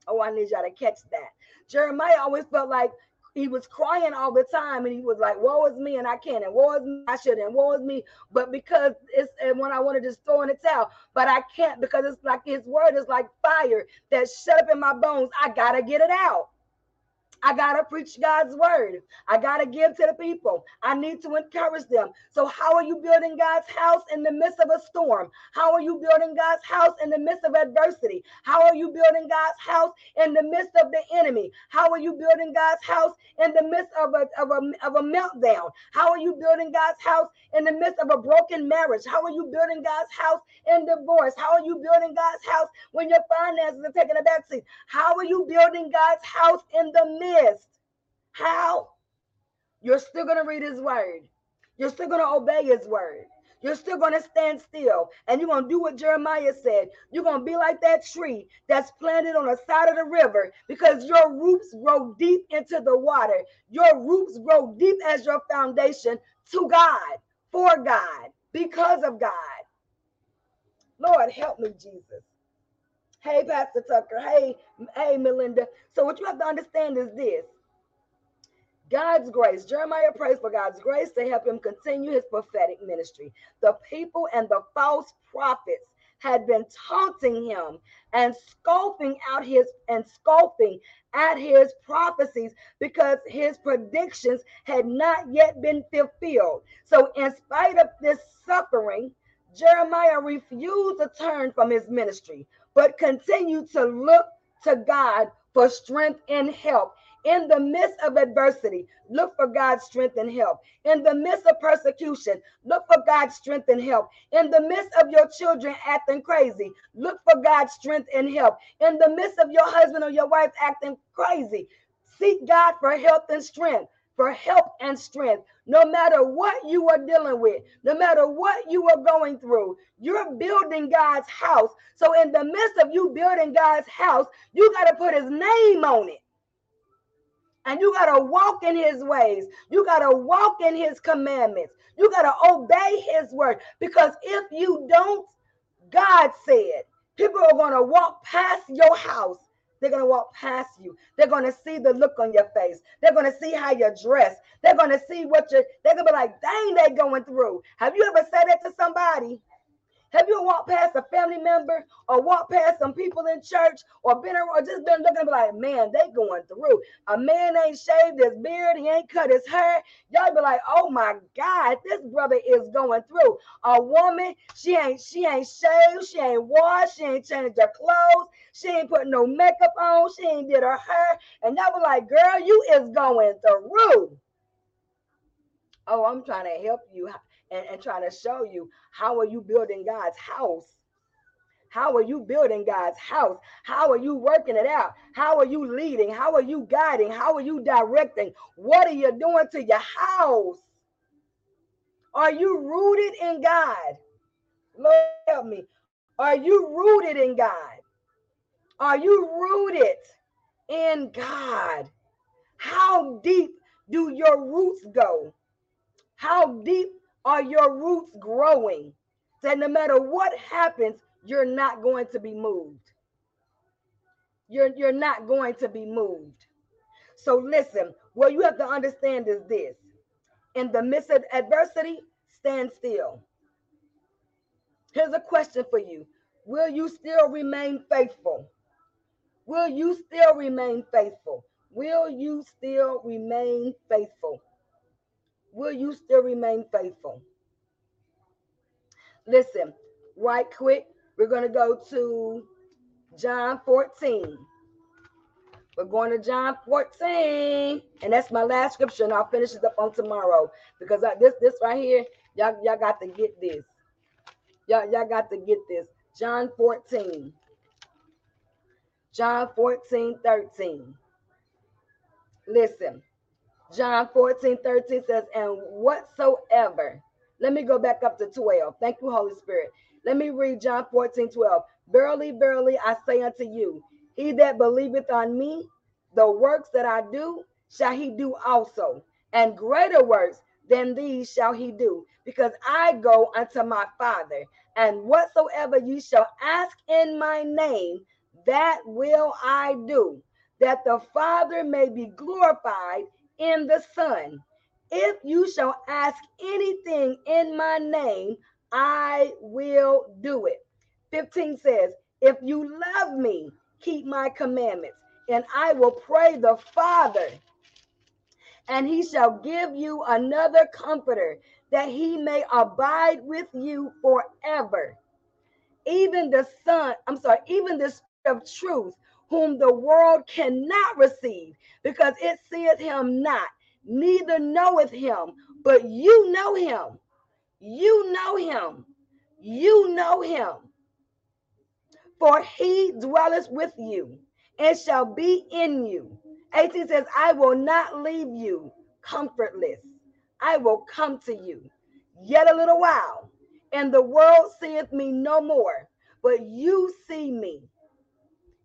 A: Oh, I need y'all to catch that. Jeremiah always felt like he was crying all the time and he was like, Woe is me, and I can't, and woe is me, I should, and woe is me. But because it's and when I wanted to just throw in the towel, but I can't because it's like his word is like fire that shut up in my bones. I gotta get it out. I got to preach God's word. I got to give to the people. I need to encourage them. So, how are you building God's house in the midst of a storm? How are you building God's house in the midst of adversity? How are you building God's house in the midst of the enemy? How are you building God's house in the midst of a, of a, of a meltdown? How are you building God's house in the midst of a broken marriage? How are you building God's house in divorce? How are you building God's house when your finances are taking a backseat? How are you building God's house in the midst? Missed. How? You're still going to read his word. You're still going to obey his word. You're still going to stand still and you're going to do what Jeremiah said. You're going to be like that tree that's planted on the side of the river because your roots grow deep into the water. Your roots grow deep as your foundation to God, for God, because of God. Lord, help me, Jesus. Hey, Pastor Tucker. Hey, hey, Melinda. So what you have to understand is this. God's grace. Jeremiah prays for God's grace to help him continue his prophetic ministry. The people and the false prophets had been taunting him and scoffing out his and scoffing at his prophecies because his predictions had not yet been fulfilled. So, in spite of this suffering, Jeremiah refused to turn from his ministry, but continue to look to God for strength and help. In the midst of adversity, look for God's strength and help. In the midst of persecution, look for God's strength and help. In the midst of your children acting crazy, look for God's strength and help. In the midst of your husband or your wife acting crazy, seek God for help and strength for help and strength. No matter what you are dealing with, no matter what you are going through, you're building God's house. So, in the midst of you building God's house, you got to put his name on it. And you got to walk in his ways. You got to walk in his commandments. You got to obey his word. Because if you don't, God said, people are going to walk past your house they're going to walk past you. They're going to see the look on your face. They're going to see how you're dressed. They're going to see what you're, they're going to be like, dang, they going through. Have you ever said that to somebody? Have you walked past a family member or walked past some people in church or been or just been looking be like, man, they going through. A man ain't shaved his beard, he ain't cut his hair. Y'all be like, oh my God, this brother is going through. A woman, she ain't she ain't shaved, she ain't washed, she ain't changed her clothes, she ain't put no makeup on, she ain't did her hair. And y'all be like, girl, you is going through. Oh, I'm trying to help you and, and trying to show you how are you building God's house? How are you building God's house? How are you working it out? How are you leading? How are you guiding? How are you directing? What are you doing to your house? Are you rooted in God? Lord help me. Are you rooted in God? Are you rooted in God? How deep do your roots go? How deep are your roots growing? That no matter what happens, you're not going to be moved. You're, you're not going to be moved. So listen, what you have to understand is this. In the midst of adversity, stand still. Here's a question for you. Will you still remain faithful? Will you still remain faithful? Will you still remain faithful? Will you still remain faithful? Listen, right quick, we're going to go to John 14. We're going to John 14, and that's my last scripture, and I'll finish it up on tomorrow because I, this this right here, y'all y'all got to get this. Y'all y'all got to get this. John 14. John 14, 13. Listen, John 14, 13 says, and whatsoever. Let me go back up to 12. Thank you, Holy Spirit. Let me read John 14, 12. Verily, verily, I say unto you, he that believeth on me, the works that I do, shall he do also. And greater works than these shall he do, because I go unto my Father. And whatsoever you shall ask in my name, that will I do, that the Father may be glorified in the Son. If you shall ask anything in my name, I will do it. 15 says, If you love me, keep my commandments, and I will pray the Father, and he shall give you another comforter, that he may abide with you forever. Even the Son, I'm sorry, even the Spirit of truth, whom the world cannot receive, because it seeth him not, neither knoweth him, but you know him. You know him. You know him for he dwelleth with you and shall be in you. 18 says, I will not leave you comfortless. I will come to you yet a little while, and the world seeth me no more, but you see me.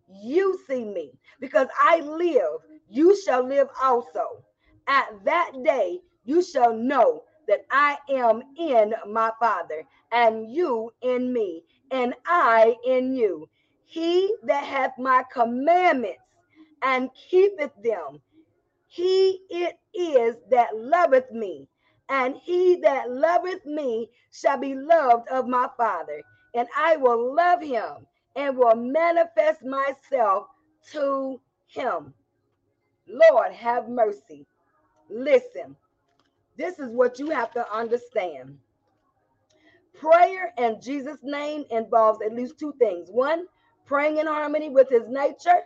A: You see me, because I live, you shall live also. At that day, you shall know that I am in my Father, and you in me, and I in you. He that hath my commandments and keepeth them, he it is that loveth me. And he that loveth me shall be loved of my Father, and I will love him and will manifest myself to him. Lord, have mercy. Listen, this is what you have to understand. Prayer in Jesus' name involves at least two things. One, praying in harmony with his nature,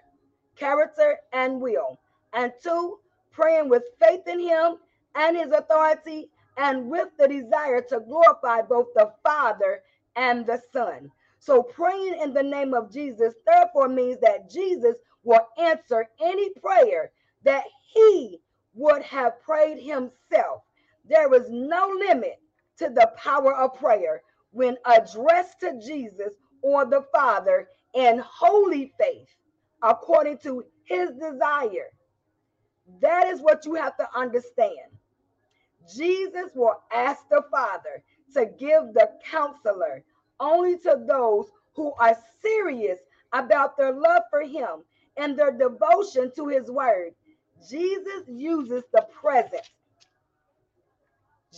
A: character, and will. And two, praying with faith in him and his authority and with the desire to glorify both the Father and the Son. So praying in the name of Jesus therefore means that Jesus will answer any prayer that he would have prayed himself. There is no limit to the power of prayer when addressed to Jesus or the Father in holy faith according to his desire. That is what you have to understand. Jesus will ask the Father to give the counselor only to those who are serious about their love for him and their devotion to his word. Jesus uses the present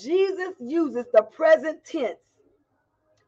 A: Jesus uses the present tense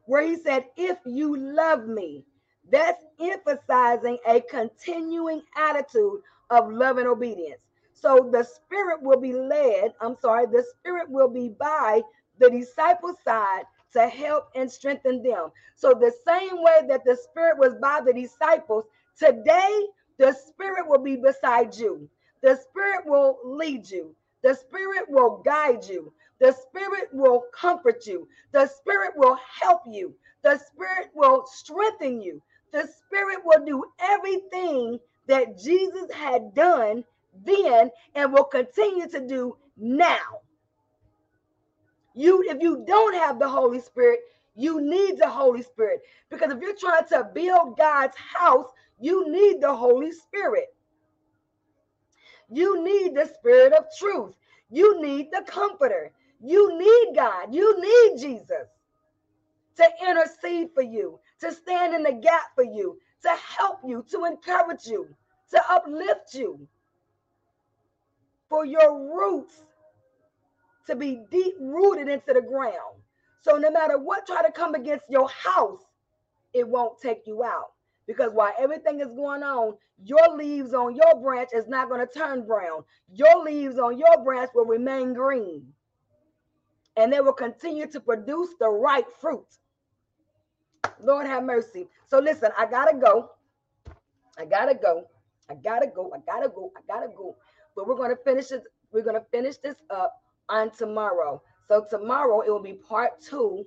A: where he said, If you love me, that's emphasizing a continuing attitude of love and obedience. So the spirit will be led, I'm sorry, the spirit will be by the disciples' side to help and strengthen them. So the same way that the spirit was by the disciples, today the spirit will be beside you. The spirit will lead you. The spirit will guide you. The Spirit will comfort you. The Spirit will help you. The Spirit will strengthen you. The Spirit will do everything that Jesus had done then and will continue to do now. You, if you don't have the Holy Spirit, you need the Holy Spirit because if you're trying to build God's house, you need the Holy Spirit. You need the Spirit of truth. You need the Comforter. You need God. You need Jesus to intercede for you, to stand in the gap for you, to help you, to encourage you, to uplift you, for your roots to be deep rooted into the ground. So no matter what try to come against your house, it won't take you out. Because while everything is going on, your leaves on your branch is not going to turn brown. Your leaves on your branch will remain green and they will continue to produce the right fruit. Lord have mercy. So listen, I gotta go. I gotta go. I gotta go. I gotta go. I gotta go. But we're gonna finish it. We're gonna finish this up on tomorrow. So tomorrow it will be part two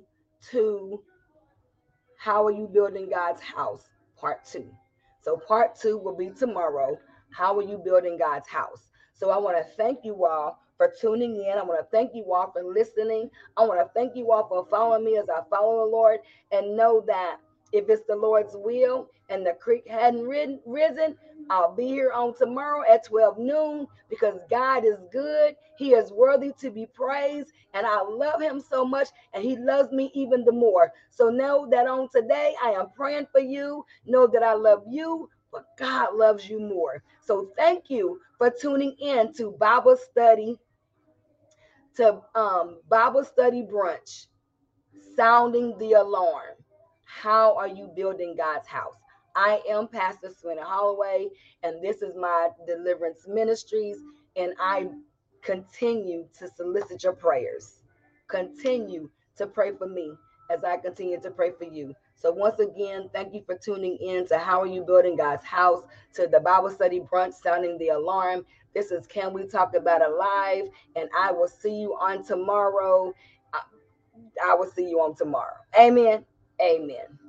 A: to how are you building God's house? Part two. So part two will be tomorrow. How are you building God's house? So I want to thank you all for tuning in. I want to thank you all for listening. I want to thank you all for following me as I follow the Lord and know that if it's the Lord's will and the creek hadn't risen, I'll be here on tomorrow at 12 noon because God is good. He is worthy to be praised. And I love him so much. And he loves me even the more. So know that on today, I am praying for you. Know that I love you, but God loves you more. So thank you for tuning in to Bible study, to um, Bible study brunch, sounding the alarm. How are you building God's house? I am Pastor Swinny Holloway, and this is my deliverance ministries, and I continue to solicit your prayers. Continue to pray for me as I continue to pray for you. So once again, thank you for tuning in to How Are You Building God's House, to the Bible study brunch, sounding the alarm. This is Can We Talk About It Live, and I will see you on tomorrow. I will see you on tomorrow. Amen. Amen.